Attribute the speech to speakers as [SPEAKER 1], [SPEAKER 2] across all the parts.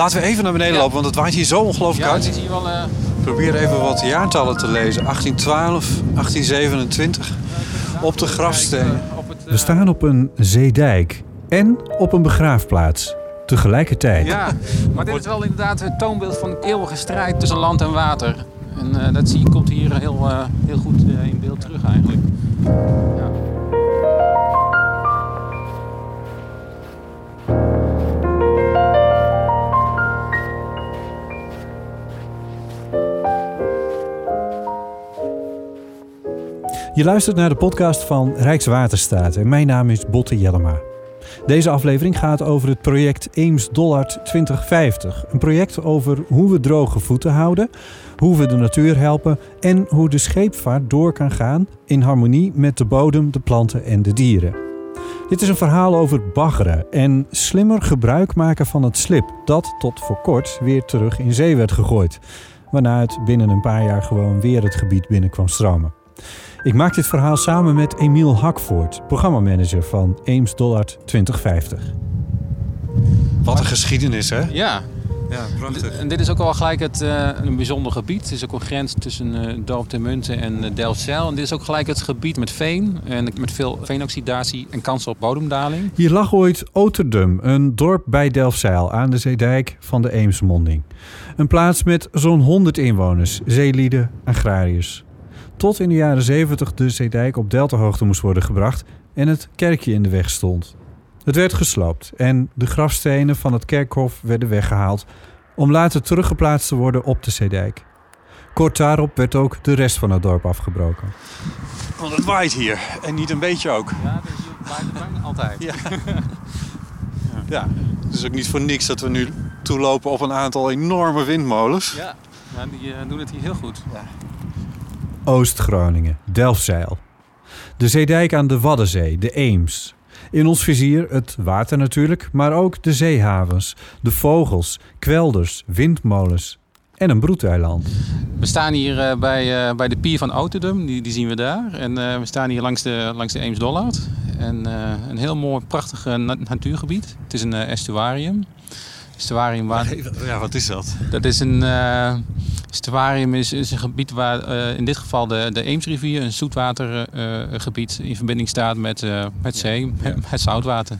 [SPEAKER 1] Laten we even naar beneden
[SPEAKER 2] Ja.
[SPEAKER 1] lopen, want het waait hier zo ongelooflijk
[SPEAKER 2] Ja, het
[SPEAKER 1] hard.
[SPEAKER 2] is hier wel... eh,
[SPEAKER 1] Probeer even wat jaartallen te lezen. 1812, 1827. Op de grafstenen.
[SPEAKER 2] het,
[SPEAKER 3] We staan op een zeedijk en op een begraafplaats. Tegelijkertijd.
[SPEAKER 2] Ja, maar dit is wel inderdaad het toonbeeld van de eeuwige strijd tussen land en water. En eh, dat zie, komt hier heel, eh, heel goed eh, in beeld terug eigenlijk. Ja.
[SPEAKER 3] Je luistert naar de podcast van Rijkswaterstaat en mijn naam is Botte Jellema. Deze aflevering gaat over het project Eems Dollard 2050. Een project over hoe we droge voeten houden, hoe we de natuur helpen en hoe de scheepvaart door kan gaan in harmonie met de bodem, de planten en de dieren. Dit is een verhaal over baggeren en slimmer gebruik maken van het slip dat tot voor kort weer terug in zee werd gegooid, waarna het binnen een paar jaar gewoon weer het gebied binnen kwam stromen. Ik maak dit verhaal samen met Emiel Hakvoort, programmamanager van Eems Dollard 2050.
[SPEAKER 1] Wat een geschiedenis, hè?
[SPEAKER 2] ja,
[SPEAKER 1] Ja, prachtig.
[SPEAKER 2] en dit is ook wel gelijk het, eh, een bijzonder gebied. Het is ook een grens tussen eh Dorp ten Munten en uh, Delfzijl. En dit is ook gelijk het gebied met veen en met veel veenoxidatie en kans op bodemdaling.
[SPEAKER 3] Hier lag ooit Oterdum, een dorp bij Delfzijl aan de zeedijk van de Eemsmonding. Een plaats met zo'n 100 inwoners, zeelieden, agrariërs. Tot in de jaren 70 de zeedijk op deltahoogte moest worden gebracht en het kerkje in de weg stond. Het werd gesloopt en de grafstenen van het kerkhof werden weggehaald om later teruggeplaatst te worden op de zeedijk. Kort daarop werd ook de rest van het dorp afgebroken.
[SPEAKER 1] Want het waait hier. En niet een beetje ook.
[SPEAKER 2] Ja, dus je waait bijna altijd.
[SPEAKER 1] Ja. Ja, het is ook niet voor niks dat we nu toelopen op een aantal enorme windmolens.
[SPEAKER 2] Ja, ja die eh, doen het hier heel goed.
[SPEAKER 3] Oost-Groningen, Delfzijl. De zeedijk aan de Waddenzee, de Eems. In ons vizier het water natuurlijk, maar ook de zeehavens, de vogels, kwelders, windmolens en een broedeiland.
[SPEAKER 2] We staan hier eh, bij, eh, bij de pier van Outerdum, die, zien we daar. En eh, we staan hier langs de, langs de Eems Dollard. En een heel mooi, prachtig na- natuurgebied. Het is een estuarium. Estuarium waar,
[SPEAKER 1] Ja, wat is dat?
[SPEAKER 2] dat is een eh, estuarium is, is een gebied waar eh, in dit geval de, de Eemsrivier, een zoetwatergebied, in verbinding staat met, eh, met zee, met, met zoutwater.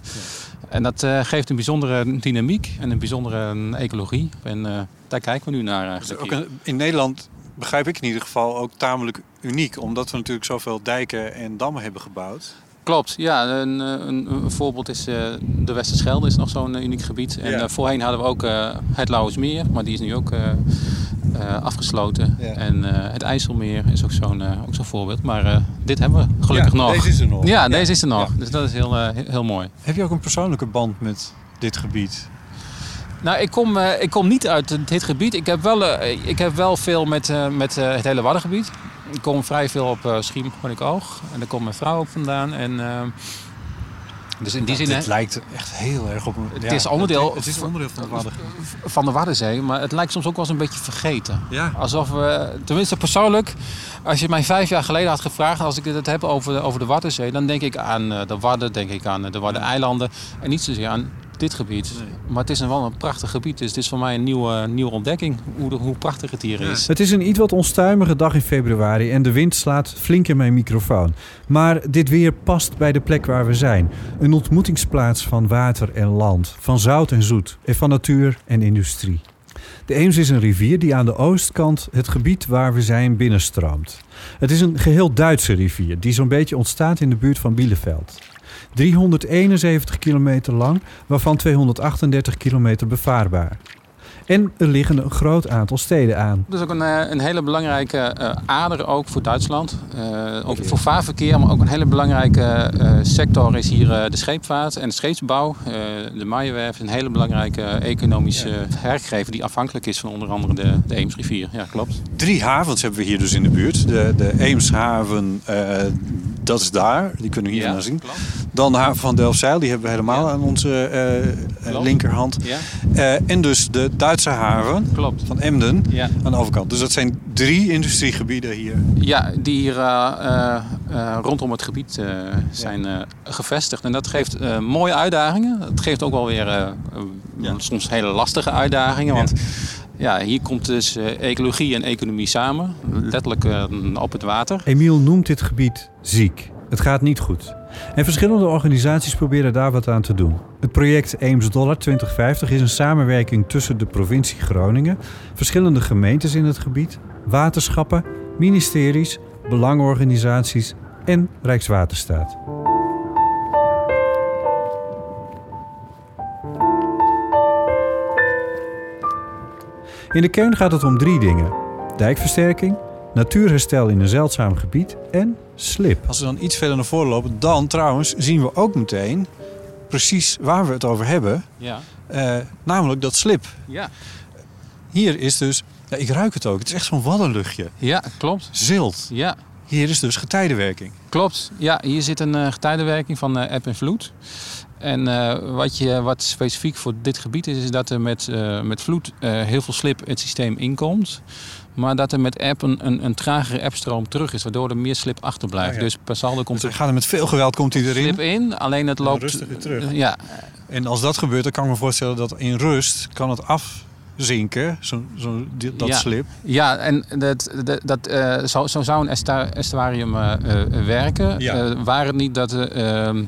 [SPEAKER 2] En dat eh, geeft een bijzondere dynamiek en een bijzondere ecologie. En eh, daar kijken we nu naar eigenlijk.
[SPEAKER 1] ook
[SPEAKER 2] hier.
[SPEAKER 1] een- in Nederland begrijp ik in ieder geval ook tamelijk uniek. Omdat we natuurlijk zoveel dijken en dammen hebben gebouwd.
[SPEAKER 2] Klopt, ja. Een, eh, een, een voorbeeld is eh, de Westerschelde is nog zo'n eh, uniek gebied. En
[SPEAKER 1] Ja.
[SPEAKER 2] eh, voorheen hadden we ook eh, het Lauwersmeer, maar die is nu ook eh, eh, afgesloten.
[SPEAKER 1] Ja.
[SPEAKER 2] En eh, het IJsselmeer is ook zo'n ook zo'n voorbeeld. Maar eh, dit hebben we gelukkig
[SPEAKER 1] Ja,
[SPEAKER 2] nog.
[SPEAKER 1] Deze is er nog.
[SPEAKER 2] Ja, deze is er nog.
[SPEAKER 1] Ja.
[SPEAKER 2] Dus dat is heel, heel, heel mooi.
[SPEAKER 1] Heb je ook een persoonlijke band met dit gebied?
[SPEAKER 2] Nou, ik kom, eh, ik kom niet uit dit gebied. Ik heb wel, eh, ik heb wel veel met, eh, met eh, het hele Waddengebied. Ik kom vrij veel op uh, Schiem, oog En daar komt mijn vrouw ook vandaan. En, eh, dus in die zin...
[SPEAKER 1] Het lijkt echt heel erg op een...
[SPEAKER 2] Het is onderdeel-
[SPEAKER 1] Het, is onderdeel van
[SPEAKER 2] de Waddenzee, maar het lijkt soms ook wel eens een beetje vergeten.
[SPEAKER 1] Ja.
[SPEAKER 2] Alsof we, tenminste persoonlijk, als je mij vijf jaar geleden had gevraagd, als ik het heb over de, over de Waddenzee, dan denk ik aan eh, de Wadden, denk ik aan eh, de Waddeneilanden en niet zozeer aan dit gebied. Maar het is een wel een prachtig gebied, dus het is voor mij een nieuwe, nieuwe ontdekking hoe, de- hoe prachtig het hier is.
[SPEAKER 3] Het is een iets wat onstuimige dag in februari en de wind slaat flink in mijn microfoon. Maar dit weer past bij de plek waar we zijn. Een ontmoetingsplaats van water en land, van zout en zoet en van natuur en industrie. De Eems is een rivier die aan de oostkant het gebied waar we zijn binnenstroomt. Het is een geheel Duitse rivier die zo'n beetje ontstaat in de buurt van Bielefeld. 371 kilometer lang, waarvan 238 kilometer bevaarbaar. En er liggen een groot aantal steden aan.
[SPEAKER 2] Dat is ook een, eh, een hele belangrijke eh, ader ook voor Duitsland. Eh, ook voor vaarverkeer, maar ook een hele belangrijke eh, sector is hier eh, de scheepvaart en de scheepsbouw. Eh, de Maaienwerf is een hele belangrijke economische werkgever die afhankelijk is van onder andere de, de Eemsrivier. Ja, klopt.
[SPEAKER 1] Drie havens hebben we hier dus in de buurt. De, de Eemshaven, eh, dat is daar. Die kunnen we hier
[SPEAKER 2] Ja,
[SPEAKER 1] naar zien.
[SPEAKER 2] klopt.
[SPEAKER 1] Dan de haven van Delfzijl, die hebben we helemaal
[SPEAKER 2] Ja.
[SPEAKER 1] aan onze linkerhand.
[SPEAKER 2] Ja,
[SPEAKER 1] Eh, en dus de Duitse haven
[SPEAKER 2] klopt.
[SPEAKER 1] van Emden
[SPEAKER 2] Ja.
[SPEAKER 1] aan de overkant. Dus dat zijn drie industriegebieden hier.
[SPEAKER 2] Ja, die hier eh, eh, eh, rondom het gebied eh, zijn eh, gevestigd. En dat geeft eh, mooie uitdagingen. Het geeft ook wel weer, eh,
[SPEAKER 1] Ja.
[SPEAKER 2] Soms hele lastige uitdagingen, want ja, hier komt dus eh, ecologie en economie samen. Letterlijk eh, op het water.
[SPEAKER 3] Emiel noemt dit gebied ziek. Het gaat niet goed. En verschillende organisaties proberen daar wat aan te doen. Het project Eems Dollar 2050 is een samenwerking tussen de provincie Groningen, verschillende gemeentes in het gebied, waterschappen, ministeries, belangenorganisaties en Rijkswaterstaat. In de kern gaat het om drie dingen: dijkversterking, natuurherstel in een zeldzaam gebied en slip.
[SPEAKER 1] Als we dan iets verder naar voren lopen, dan trouwens zien we ook meteen precies waar we het over hebben.
[SPEAKER 2] Ja.
[SPEAKER 1] Eh, namelijk dat slip.
[SPEAKER 2] Ja.
[SPEAKER 1] Hier is dus, ja, ik ruik het ook, het is echt zo'n waddenluchtje.
[SPEAKER 2] ja, klopt.
[SPEAKER 1] Zilt.
[SPEAKER 2] Ja,
[SPEAKER 1] Hier is dus getijdenwerking.
[SPEAKER 2] klopt. Ja, hier zit een uh, getijdenwerking van eh eb en vloed. En eh, wat, je, wat specifiek voor dit gebied is, is dat er met, eh, met vloed eh, heel veel slip het systeem inkomt. Maar dat er met eb een, een, een tragere ebstroom terug is, waardoor er meer slip achterblijft.
[SPEAKER 1] Ah, ja.
[SPEAKER 2] Dus per saldo komt
[SPEAKER 1] Dus
[SPEAKER 2] er
[SPEAKER 1] gaat er met veel geweld komt hij erin.
[SPEAKER 2] slip in, alleen het loopt...
[SPEAKER 1] rustig weer terug.
[SPEAKER 2] Ja,
[SPEAKER 1] En als dat gebeurt, dan kan ik me voorstellen dat in rust kan het afzinken, zo, zo, die- dat
[SPEAKER 2] Ja.
[SPEAKER 1] slip.
[SPEAKER 2] Ja, en dat, dat, dat, eh, zo, zo zou een estuarium eh, eh, werken.
[SPEAKER 1] Ja.
[SPEAKER 2] Waar het niet dat eh, ehm,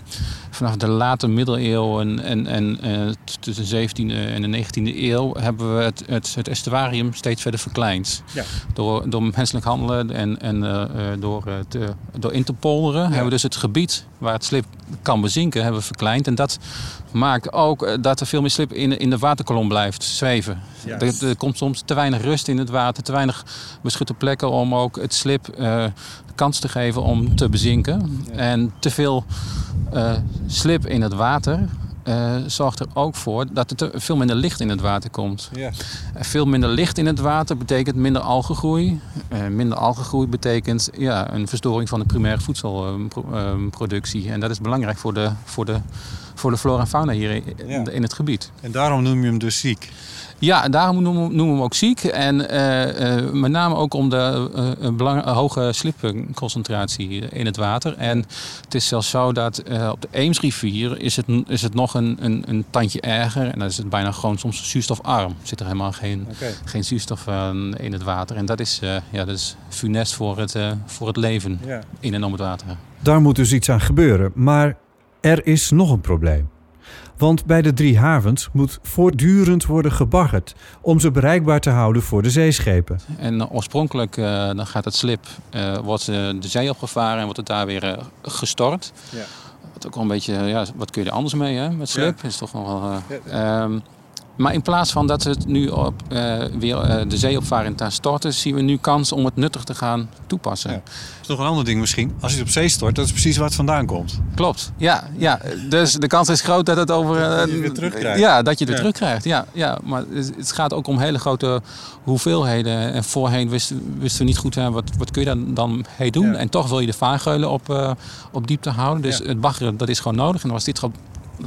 [SPEAKER 2] vanaf de late middeleeuwen en, en eh, t- tussen de 17e en de 19e eeuw hebben we het, het, het estuarium steeds verder verkleind.
[SPEAKER 1] Ja.
[SPEAKER 2] Door, door menselijk handelen en, en eh, eh, door, eh, te, door in te polderen hebben we dus het gebied waar het slip kan bezinken, hebben we verkleind. En dat maakt ook eh, dat er veel meer slip in, in de waterkolom blijft zweven. Er, er komt soms te weinig rust in het water, te weinig beschutte plekken om ook het slip eh, kans te geven om te bezinken. En te veel eh, slip in het water eh, zorgt er ook voor dat er veel minder licht in het water komt.
[SPEAKER 1] Ja.
[SPEAKER 2] En veel minder licht in het water betekent minder algengroei. Eh, minder algengroei betekent ja, een verstoring van de primaire voedselproductie. en dat is belangrijk voor de, voor de, voor de flora en fauna hier in,
[SPEAKER 1] Ja.
[SPEAKER 2] in het gebied.
[SPEAKER 1] En daarom noem je hem dus ziek.
[SPEAKER 2] Ja, en daarom noemen we, noemen we hem ook ziek. En eh, eh, met name ook om de eh, belang- hoge slipconcentratie in het water. En het is zelfs zo dat eh, op de Eemsrivier is het, is het nog een, een, een tandje erger. En dan is het bijna gewoon soms zuurstofarm. Zit er helemaal geen, geen zuurstof eh, in het water. En dat is, eh, ja, dat is funest voor het, eh, voor het leven in en om het water.
[SPEAKER 3] Daar moet dus iets aan gebeuren. Maar er is nog een probleem. Want bij de drie havens moet voortdurend worden gebaggerd om ze bereikbaar te houden voor de zeeschepen.
[SPEAKER 2] En eh, oorspronkelijk eh, dan gaat het slip eh, wordt de zee opgevaren en wordt het daar weer gestort.
[SPEAKER 1] Ja.
[SPEAKER 2] Wat ook wel een beetje, ja, wat kun je er anders mee hè, met slip? Is toch nog wel. eh, ehm, maar in plaats van dat we het nu op, eh, weer eh, de zee opvaren en daar storten, zien we nu kans om het nuttig te gaan toepassen.
[SPEAKER 1] Ja. is nog een ander ding misschien. Als je het op zee stort, dat is precies waar het vandaan komt.
[SPEAKER 2] Klopt, ja, ja. Dus de kans is groot dat het over.
[SPEAKER 1] Dat je het
[SPEAKER 2] eh,
[SPEAKER 1] weer terugkrijgt.
[SPEAKER 2] Ja, dat je het
[SPEAKER 1] Ja.
[SPEAKER 2] terugkrijgt. Ja, ja, maar het gaat ook om hele grote hoeveelheden. En voorheen wisten, wisten we niet goed hè, wat, wat kun je daar dan mee doen.
[SPEAKER 1] Ja.
[SPEAKER 2] En toch wil je de vaargeulen op, op diepte houden. Dus het baggeren dat is gewoon nodig. En dan, was dit gewoon,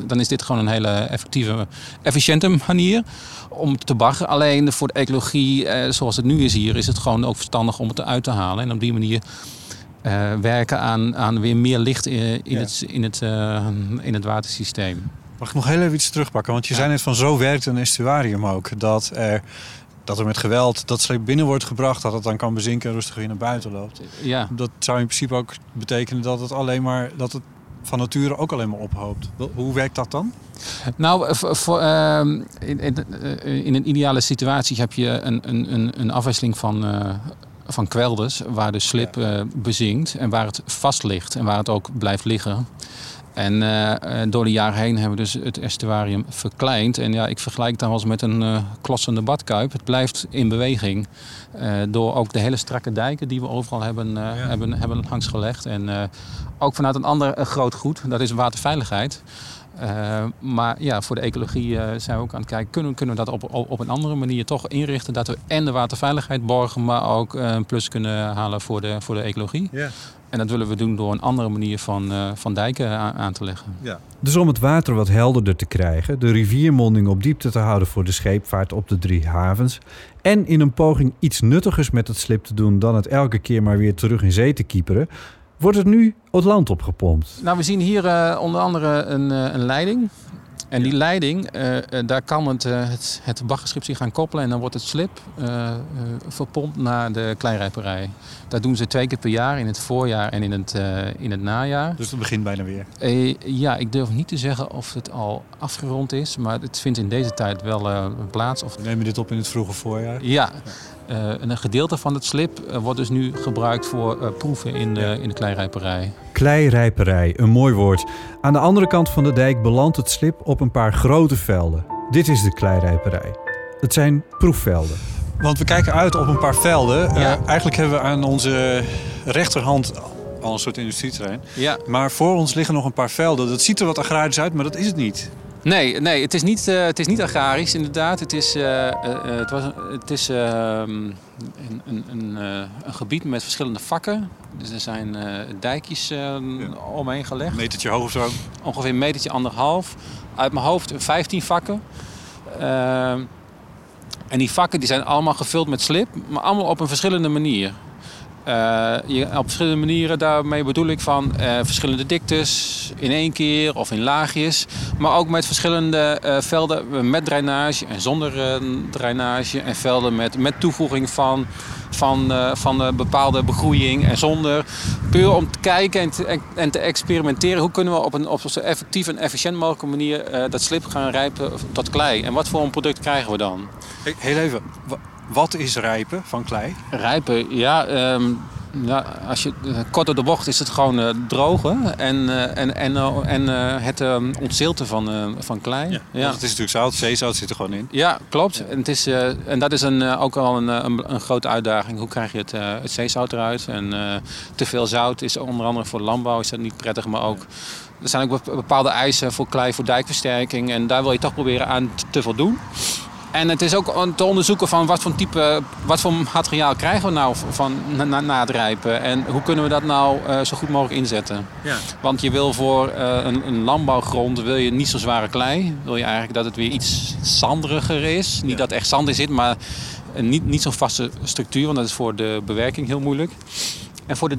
[SPEAKER 2] dan is dit gewoon een hele effectieve, efficiënte manier om te baggeren. Alleen voor de ecologie, eh, zoals het nu is hier, is het gewoon ook verstandig om het eruit te halen. En op die manier eh, werken aan, aan weer meer licht in, in,
[SPEAKER 1] Ja.
[SPEAKER 2] het, in, het, eh, in het watersysteem.
[SPEAKER 1] Mag ik nog heel even iets terugpakken? Want je
[SPEAKER 2] Ja.
[SPEAKER 1] zei net van zo werkt een estuarium ook. Dat er, dat er met geweld dat sleep binnen wordt gebracht, dat het dan kan bezinken en rustig weer naar buiten loopt.
[SPEAKER 2] Ja,
[SPEAKER 1] Dat zou in principe ook betekenen dat het alleen maar dat het van nature ook alleen maar ophoopt. Hoe werkt dat dan?
[SPEAKER 2] nou, voor, voor, ehm, in, in, eh, in een ideale situatie heb je een, een, een, afwisseling van, eh, van kwelders waar de slip eh, bezinkt en waar het vast ligt en waar het ook blijft liggen. En eh, eh, door de jaren heen hebben we dus het estuarium verkleind. En ja, ik vergelijk het dan wel eens met een eh, klossende badkuip. Het blijft in beweging. door ook de hele strakke dijken die we overal hebben,
[SPEAKER 1] Ja.
[SPEAKER 2] hebben, hebben langs gelegd. En ook vanuit een ander groot goed, dat is waterveiligheid. Maar ja, voor de ecologie zijn we ook aan het kijken, kunnen, kunnen we dat op, op, op een andere manier toch inrichten? Dat we en de waterveiligheid borgen, maar ook een plus kunnen halen voor de, voor de ecologie.
[SPEAKER 1] Ja.
[SPEAKER 2] En dat willen we doen door een andere manier van, eh, van dijken aan, te leggen.
[SPEAKER 3] Dus om het water wat helderder te krijgen, de riviermonding op diepte te houden voor de scheepvaart op de drie havens en in een poging iets nuttigers met het slip te doen dan het elke keer maar weer terug in zee te kieperen, wordt het nu het land opgepompt.
[SPEAKER 2] Nou, we zien hier eh, onder andere een, eh, een leiding. En die leiding, eh, eh, daar kan het, eh, het, het zich gaan koppelen en dan wordt het slip verpompt naar de kleinrijperij. Dat doen ze twee keer per jaar, in het voorjaar en in het, in het najaar.
[SPEAKER 1] Dus het begint bijna weer.
[SPEAKER 2] Ja, ik durf niet te zeggen of het al afgerond is, maar het vindt in deze tijd wel plaats. Of
[SPEAKER 1] We nemen dit op in het vroege voorjaar.
[SPEAKER 2] ja, een gedeelte van het slip eh, wordt dus nu gebruikt voor eh, proeven in de, in de kleinrijperij.
[SPEAKER 3] Kleirijperij, een mooi woord. Aan de andere kant van de dijk belandt het slip op een paar grote velden. Dit is de kleirijperij. Het zijn proefvelden.
[SPEAKER 1] Want we kijken uit op een paar velden. Eh, eigenlijk hebben we aan onze rechterhand al een soort industrieterrein.
[SPEAKER 2] Ja,
[SPEAKER 1] Maar voor ons liggen nog een paar velden. Dat ziet er wat agrarisch uit, maar dat is het niet.
[SPEAKER 2] Nee, nee het, is niet, eh, het is niet agrarisch inderdaad. Het is, eh, eh, het was, een- het is ehm, een, een, een, een gebied met verschillende vakken. Dus er zijn dijkjes eh, omheen gelegd.
[SPEAKER 1] Een metertje hoog of zo.
[SPEAKER 2] Ongeveer een metertje anderhalf. Uit mijn hoofd 15 vakken. Ehm, en die vakken die zijn allemaal gevuld met slip, maar allemaal op een verschillende manier. Eh, je, op verschillende manieren, daarmee bedoel ik van eh, verschillende diktes in één keer of in laagjes. Maar ook met verschillende eh, velden met drainage en zonder drainage. En velden met, met toevoeging van, van, van bepaalde begroeiing en zonder. Puur om te kijken en te, en, te experimenteren. Hoe kunnen we op een, op zo effectief en efficiënt mogelijke manier dat slip gaan rijpen tot klei. En wat voor een product krijgen we dan?
[SPEAKER 1] Heel even. Wa- Wat is rijpen van klei?
[SPEAKER 2] Rijpen, ja. ehm, ja als je, eh, kort door de bocht is het gewoon eh, drogen en, eh, en, en, en het eh, ontzilten van, van klei.
[SPEAKER 1] Want het is natuurlijk zout. Zeezout zit er gewoon in.
[SPEAKER 2] Ja, klopt. En, het is, en dat is een, ook al een, een, een grote uitdaging. Hoe krijg je het, het zeezout eruit? En te veel zout is onder andere voor landbouw is dat niet prettig, maar ook... Er zijn ook bep- bepaalde eisen voor klei, voor dijkversterking. En daar wil je toch proberen aan te voldoen. En het is ook om te onderzoeken van wat voor type, wat voor materiaal krijgen we nou van, na, het rijpen. En hoe kunnen we dat nou eh, zo goed mogelijk inzetten.
[SPEAKER 1] Ja.
[SPEAKER 2] Want je wil voor eh, een, een landbouwgrond wil je niet zo zware klei. Wil je eigenlijk dat het weer iets zanderiger is. Niet
[SPEAKER 1] Ja.
[SPEAKER 2] dat er echt zand in zit, maar eh, niet, niet zo'n vaste structuur. Want dat is voor de bewerking heel moeilijk. En voor de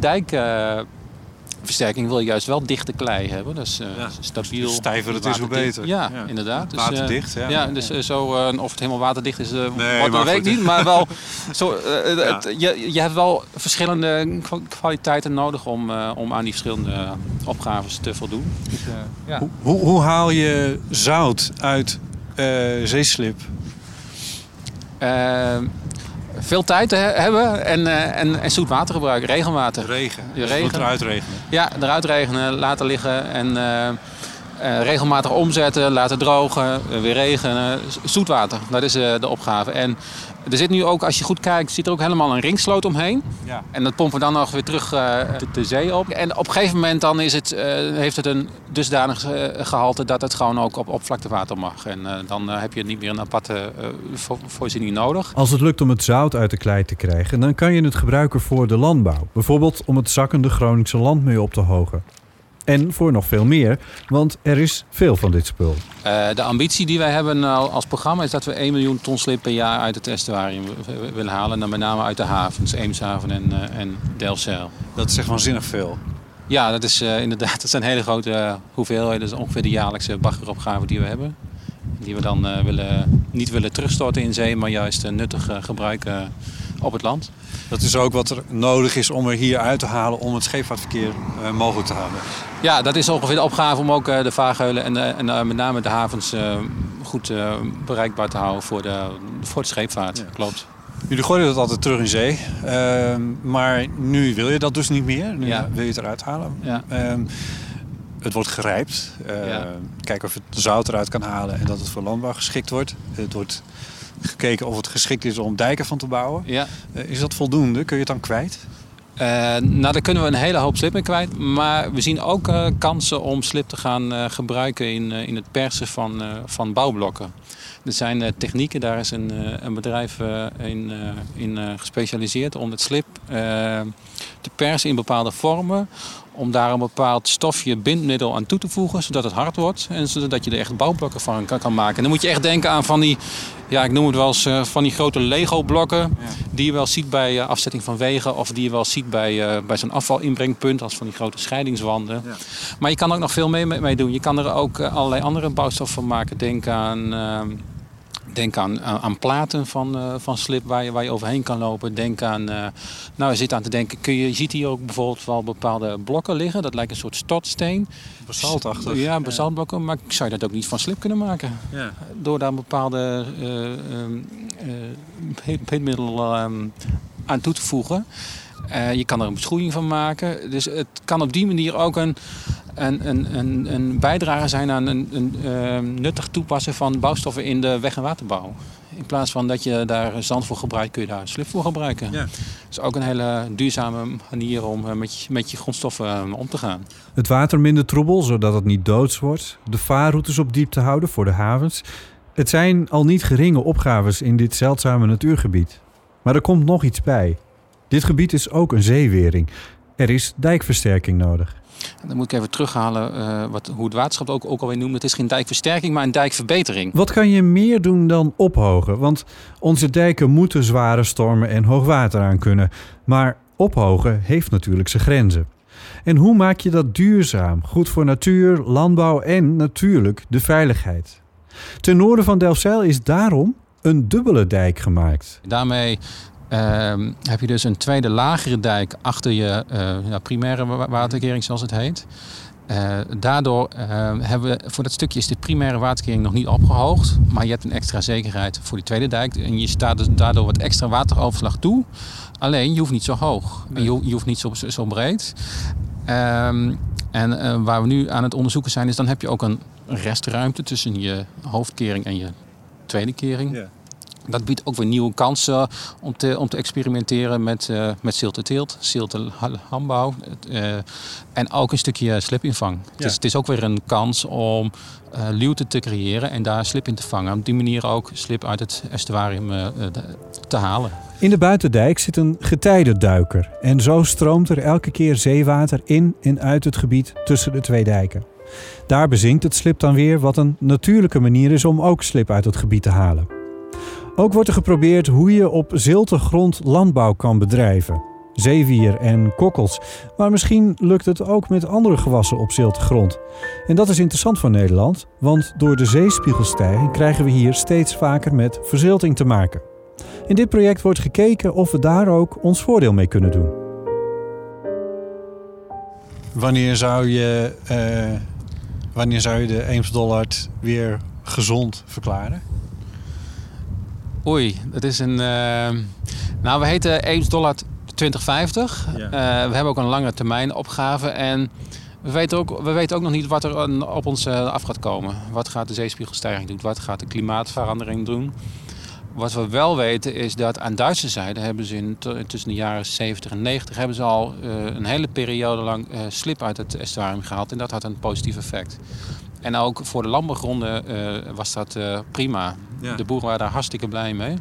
[SPEAKER 2] dijkversterking wil je juist wel dichte klei hebben. Dat is eh,
[SPEAKER 1] Ja.
[SPEAKER 2] stabiel.
[SPEAKER 1] Hoe stijver het is, hoe beter.
[SPEAKER 2] Ja,
[SPEAKER 1] Ja.
[SPEAKER 2] inderdaad. Dus, eh,
[SPEAKER 1] Waterdicht, ja.
[SPEAKER 2] ja, dus eh, zo, eh, of het helemaal waterdicht is, eh
[SPEAKER 1] Nee,
[SPEAKER 2] dat weet ik niet. Maar wel, zo, eh, eh,
[SPEAKER 1] Ja.
[SPEAKER 2] het- je, je hebt wel verschillende kwa- kwaliteiten nodig om, eh, om aan die verschillende opgaves te voldoen. Dus, eh, ja.
[SPEAKER 1] Hoe, hoe, hoe haal je zout uit eh, zeeslip?
[SPEAKER 2] Eh, veel tijd te he- hebben en, eh, en, en zoet water gebruiken, regelmatig.
[SPEAKER 1] Regen.
[SPEAKER 2] Je
[SPEAKER 1] Dus
[SPEAKER 2] regen.
[SPEAKER 1] eruit regenen.
[SPEAKER 2] Ja, eruit regenen, laten liggen en eh, regelmatig omzetten, laten drogen, eh, weer regenen. Zoetwater, dat is eh, de opgave. En er zit nu ook, als je goed kijkt, zit er ook helemaal een ringsloot omheen.
[SPEAKER 1] Ja.
[SPEAKER 2] En dat pompen we dan nog weer terug eh, de, de zee op. En op een gegeven moment dan is het, eh, heeft het een dusdanig eh, gehalte dat het gewoon ook op oppervlaktewater mag. En eh, dan heb je niet meer een aparte eh, vo- voorziening nodig.
[SPEAKER 3] Als het lukt om het zout uit de klei te krijgen, dan kan je het gebruiken voor de landbouw. Bijvoorbeeld om het zakkende Groningse land mee op te hogen. En voor nog veel meer, want er is veel van dit spul.
[SPEAKER 2] Eh, de ambitie die wij hebben nou als programma is dat we 1 miljoen ton slip per jaar uit het estuarium willen halen. En dan met name uit de havens, Eemshaven en, eh en Delfzijl.
[SPEAKER 1] Dat is echt waanzinnig veel.
[SPEAKER 2] Ja, dat is eh, inderdaad dat zijn hele grote eh, hoeveelheden. Dat is ongeveer de jaarlijkse baggeropgave die we hebben. Die we dan eh, willen, niet willen terugstorten in zee, maar juist eh, nuttig eh, gebruiken op het land.
[SPEAKER 1] Dat is ook wat er nodig is om er hier uit te halen om het scheepvaartverkeer eh, mogelijk te houden.
[SPEAKER 2] Ja, dat is ongeveer de opgave om ook eh, de vaargeulen en, eh, en met name de havens goed bereikbaar te houden voor de, voor de scheepvaart.
[SPEAKER 1] Ja.
[SPEAKER 2] Klopt.
[SPEAKER 1] Jullie gooien dat altijd terug in zee. Ehm, maar nu wil je dat dus niet meer. Nu
[SPEAKER 2] Ja.
[SPEAKER 1] wil je het eruit halen.
[SPEAKER 2] Ja.
[SPEAKER 1] Ehm, het wordt gerijpt. Uh,
[SPEAKER 2] Ja.
[SPEAKER 1] Kijken of het zout eruit kan halen en dat het voor landbouw geschikt wordt. Het wordt gekeken of het geschikt is om dijken van te bouwen.
[SPEAKER 2] Ja.
[SPEAKER 1] Eh, is dat voldoende? Kun je het dan kwijt?
[SPEAKER 2] Eh, nou, daar kunnen we een hele hoop slip mee kwijt. Maar we zien ook eh, kansen om slip te gaan gebruiken in, in het persen van, van bouwblokken. Er zijn technieken, daar is een, een bedrijf in, in gespecialiseerd om het slip te persen in bepaalde vormen. Om daar een bepaald stofje bindmiddel aan toe te voegen, zodat het hard wordt en zodat je er echt bouwblokken van kan, kan maken. En dan moet je echt denken aan van die, ja, ik noem het wel eens eh, van die grote Lego-blokken, die je wel ziet bij eh, afzetting van wegen of die je wel ziet bij, eh, bij zo'n afvalinbrengpunt, als van die grote scheidingswanden. Maar je kan ook nog veel mee, mee doen. Je kan er ook allerlei andere bouwstoffen van maken. Denk aan. Denk aan, aan, aan platen van, eh, van slip waar je, waar je overheen kan lopen. Denk aan, eh, nou je zit aan te denken, kun je, je ziet hier ook bijvoorbeeld wel bepaalde blokken liggen. Dat lijkt een soort stortsteen.
[SPEAKER 1] Basaltachtig.
[SPEAKER 2] Ja, basaltblokken. Maar zou je dat ook niet van slip kunnen maken?
[SPEAKER 1] Ja.
[SPEAKER 2] Door daar een bepaalde eh, eh, heet- heetmiddel ehm, aan toe te voegen. Eh, je kan er een beschoeiing van maken. Dus het kan op die manier ook een, een, een, een, een bijdrage zijn aan een, een ehm, nuttig toepassen van bouwstoffen in de weg- en waterbouw. In plaats van dat je daar zand voor gebruikt, kun je daar slip voor gebruiken.
[SPEAKER 1] Ja.
[SPEAKER 2] Dat is ook een hele duurzame manier om eh, met je, met je grondstoffen eh, om te gaan.
[SPEAKER 3] Het water minder troebel, zodat het niet doods wordt. De vaarroutes op diepte houden voor de havens. Het zijn al niet geringe opgaves in dit zeldzame natuurgebied. Maar er komt nog iets bij. Dit gebied is ook een zeewering. Er is dijkversterking nodig.
[SPEAKER 2] Dan moet ik even terughalen eh, wat, hoe het waterschap ook, ook alweer noemde. Het is geen dijkversterking, maar een dijkverbetering.
[SPEAKER 3] Wat kan je meer doen dan ophogen? Want onze dijken moeten zware stormen en hoogwater aan kunnen. Maar ophogen heeft natuurlijk zijn grenzen. En hoe maak je dat duurzaam, goed voor natuur, landbouw en natuurlijk de veiligheid? Ten noorden van Delfzijl is daarom een dubbele dijk gemaakt.
[SPEAKER 2] Daarmee ehm, heb je dus een tweede lagere dijk achter je eh, ja, primaire wa- waterkering, zoals het heet. Eh, daardoor eh, hebben we, voor dat stukje is de primaire waterkering nog niet opgehoogd. Maar je hebt een extra zekerheid voor die tweede dijk. En je staat dus daardoor wat extra wateroverslag toe. Alleen, je hoeft niet zo hoog. Je, je hoeft niet zo, zo breed. Ehm, en eh, waar we nu aan het onderzoeken zijn, is dan heb je ook een restruimte tussen je hoofdkering en je tweede kering.
[SPEAKER 1] Ja.
[SPEAKER 2] Dat biedt ook weer nieuwe kansen om te, om te experimenteren met, eh met zilteteelt, ziltelandbouw eh, en ook een stukje slipinvang.
[SPEAKER 1] Ja.
[SPEAKER 2] Dus het is ook weer een kans om eh luwte te creëren en daar slip in te vangen. Op die manier ook slip uit het estuarium te halen.
[SPEAKER 3] In de buitendijk zit een getijdenduiker. En zo stroomt er elke keer zeewater in en uit het gebied tussen de twee dijken. Daar bezinkt het slip dan weer, wat een natuurlijke manier is om ook slip uit het gebied te halen. Ook wordt er geprobeerd hoe je op grond landbouw kan bedrijven. Zeewier en kokkels. Maar misschien lukt het ook met andere gewassen op grond. En dat is interessant voor Nederland, want door de zeespiegelstijging krijgen we hier steeds vaker met verzilting te maken. In dit project wordt gekeken of we daar ook ons voordeel mee kunnen doen.
[SPEAKER 1] Wanneer zou je, eh, wanneer zou je de Eems-Dollard weer gezond verklaren?
[SPEAKER 2] Oei, dat is een. eh, nou, we heten Eems Dollar 2050.
[SPEAKER 1] Ja.
[SPEAKER 2] Eh, we hebben ook een lange termijn opgave. En we weten ook, we weten ook nog niet wat er op ons eh, af gaat komen. Wat gaat de zeespiegelstijging doen? Wat gaat de klimaatverandering doen? Wat we wel weten is dat aan Duitse zijde hebben ze in, tussen de jaren 70 en 90 hebben ze al eh, een hele periode lang slip uit het estuarium gehaald. En dat had een positief effect. En ook voor de landbouwgronden eh, was dat eh, prima.
[SPEAKER 1] Ja.
[SPEAKER 2] De boeren waren daar hartstikke blij mee.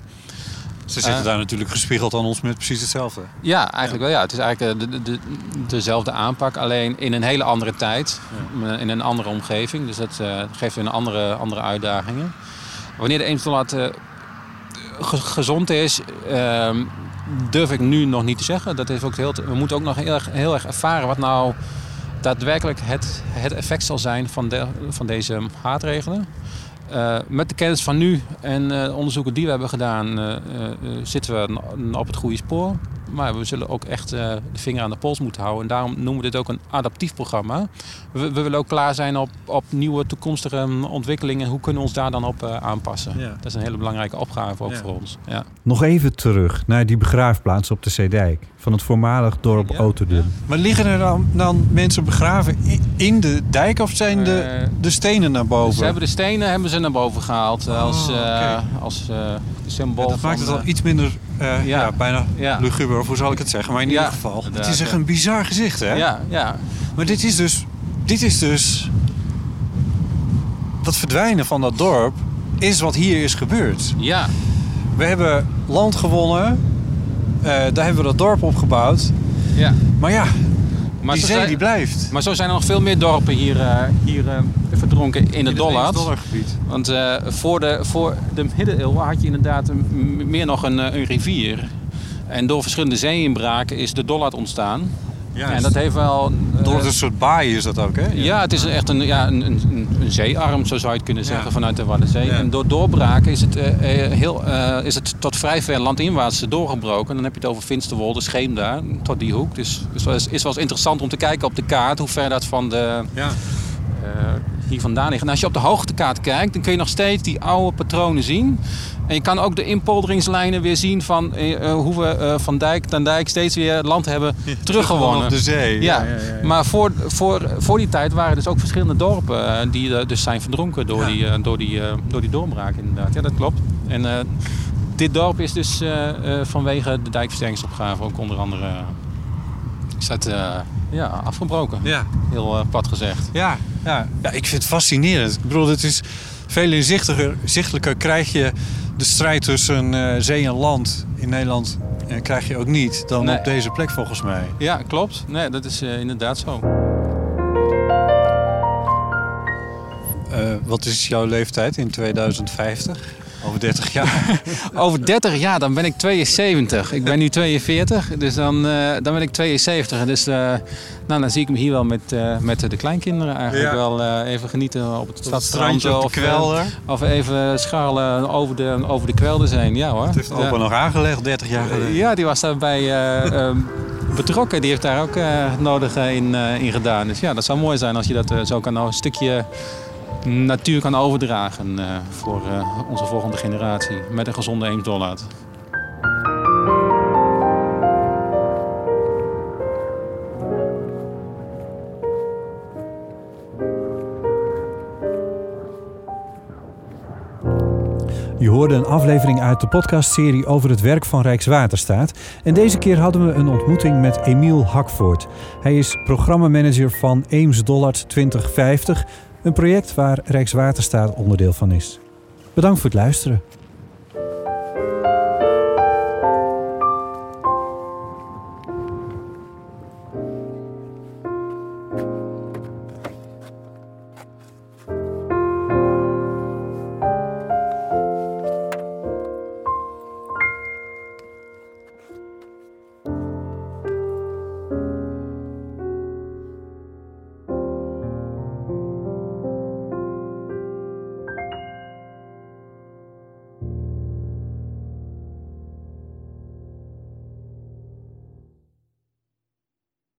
[SPEAKER 1] Ze zitten
[SPEAKER 2] Eh.
[SPEAKER 1] daar natuurlijk gespiegeld aan ons met precies hetzelfde.
[SPEAKER 2] Ja, eigenlijk wel. Ja. Het is eigenlijk de, de, dezelfde aanpak, alleen in een hele andere tijd, in een andere omgeving. Dus dat geeft weer een andere, andere uitdagingen. Wanneer de ge- gezond is, ehm, durf ik nu nog niet te zeggen. Dat is ook heel, we moeten ook nog heel erg, heel erg ervaren wat nou daadwerkelijk het, het effect zal zijn van, de, van deze maatregelen. Eh, met de kennis van nu en eh, onderzoeken die we hebben gedaan, eh, zitten we op het goede spoor. Maar we zullen ook echt eh, de vinger aan de pols moeten houden. En daarom noemen we dit ook een adaptief programma. We, we willen ook klaar zijn op, op nieuwe toekomstige mm, ontwikkelingen. Hoe kunnen we ons daar dan op eh, aanpassen?
[SPEAKER 1] Ja.
[SPEAKER 2] Dat is een hele belangrijke opgave ook
[SPEAKER 1] Ja.
[SPEAKER 2] voor ons. Ja.
[SPEAKER 3] Nog even terug naar die begraafplaats op de Zeedijk van het voormalig dorp
[SPEAKER 2] Ja,
[SPEAKER 3] Oterdum.
[SPEAKER 1] Maar liggen er dan, dan mensen begraven in de dijk of zijn de,
[SPEAKER 2] Eh,
[SPEAKER 1] de stenen naar boven?
[SPEAKER 2] Ze hebben de stenen hebben ze naar boven gehaald eh, als, als eh, symbool.
[SPEAKER 1] Dat maakt het al iets minder, eh, ja.
[SPEAKER 2] ja.
[SPEAKER 1] bijna
[SPEAKER 2] Ja.
[SPEAKER 1] luguber, of hoe zal ik het zeggen? Maar in ieder geval, het is echt een bizar gezicht, hè?
[SPEAKER 2] Ja, ja.
[SPEAKER 1] Maar dit is dus, dit is dus, dat verdwijnen van dat dorp is wat hier is gebeurd.
[SPEAKER 2] ja.
[SPEAKER 1] We hebben land gewonnen, eh, daar hebben we dat dorp opgebouwd.
[SPEAKER 2] ja.
[SPEAKER 1] Maar ja,
[SPEAKER 2] Maar
[SPEAKER 1] die zee
[SPEAKER 2] zijn-
[SPEAKER 1] die blijft.
[SPEAKER 2] Maar zo zijn er nog veel meer dorpen hier, eh, hier verdronken in de Dollard.
[SPEAKER 1] Dollargebied.
[SPEAKER 2] Want eh, voor, de, voor de middeleeuwen had je inderdaad een- meer nog een, eh, een rivier. En door verschillende zeeinbraken is de Dollard ontstaan.
[SPEAKER 1] Ja,
[SPEAKER 2] en dat heeft wel... eh,
[SPEAKER 1] Door een soort baai is dat ook, hè?
[SPEAKER 2] ja, het is echt een, ja, een, een, een zeearm, zo zou je het kunnen zeggen,
[SPEAKER 1] Ja.
[SPEAKER 2] vanuit de Waddenzee. En door doorbraken is het, heel, is het tot vrij ver landinwaarts doorgebroken. Dan heb je het over Finsterwolde, Scheemda, tot die hoek. Dus het is, is wel eens interessant om te kijken op de kaart hoe ver dat van de,
[SPEAKER 1] Ja.
[SPEAKER 2] Hier vandaan ligt. En als je op de hoogtekaart kijkt, dan kun je nog steeds die oude patronen zien. En je kan ook de inpolderingslijnen weer zien van eh, eh, hoe we eh, van dijk naar dijk steeds weer land hebben teruggewonnen.
[SPEAKER 1] op de zee.
[SPEAKER 2] Ja, maar voor, voor, voor die tijd waren dus ook verschillende dorpen die dus zijn verdronken door,
[SPEAKER 1] Ja.
[SPEAKER 2] die, door, die, door die doorbraak inderdaad. Ja, dat klopt. En dit dorp is dus vanwege de dijkversterkingsopgave ook onder andere is dat, eh, ja, afgebroken.
[SPEAKER 1] Ja.
[SPEAKER 2] Heel eh, plat gezegd.
[SPEAKER 1] Ja, ja. ja, ik vind het fascinerend. Ik bedoel, het is veel inzichtiger, zichtelijker krijg je de strijd tussen eh, zee en land in Nederland krijg je ook niet dan
[SPEAKER 2] Nee.
[SPEAKER 1] op deze plek volgens mij.
[SPEAKER 2] Ja, klopt. Nee, dat is eh, inderdaad zo.
[SPEAKER 1] Eh, wat is jouw leeftijd in 2050? Over 30 jaar?
[SPEAKER 2] Over 30 jaar, dan ben ik 72. Ik ben nu 42, dus dan, eh, dan ben ik 72. Dus eh, nou, dan zie ik me hier wel met, eh, met de kleinkinderen eigenlijk
[SPEAKER 1] Ja.
[SPEAKER 2] wel even genieten op het stadstrand.
[SPEAKER 1] strandje
[SPEAKER 2] of,
[SPEAKER 1] kwelder.
[SPEAKER 2] of even scharrelen over de, over de kwelder zijn. Ja hoor.
[SPEAKER 1] Dat heeft opa nog aangelegd 30 jaar geleden.
[SPEAKER 2] Ja, die was daarbij betrokken. Die heeft daar ook het nodige in, in gedaan. Dus ja, dat zou mooi zijn als je dat zo kan nou een stukje natuur kan overdragen eh, voor eh, onze volgende generatie. Met een gezonde Eemsdollaard.
[SPEAKER 3] Je hoorde een aflevering uit de podcastserie over het werk van Rijkswaterstaat. En deze keer hadden we een ontmoeting met Emiel Hakvoort. Hij is programmamanager van Eems Dollard 2050, een project waar Rijkswaterstaat onderdeel van is. Bedankt voor het luisteren.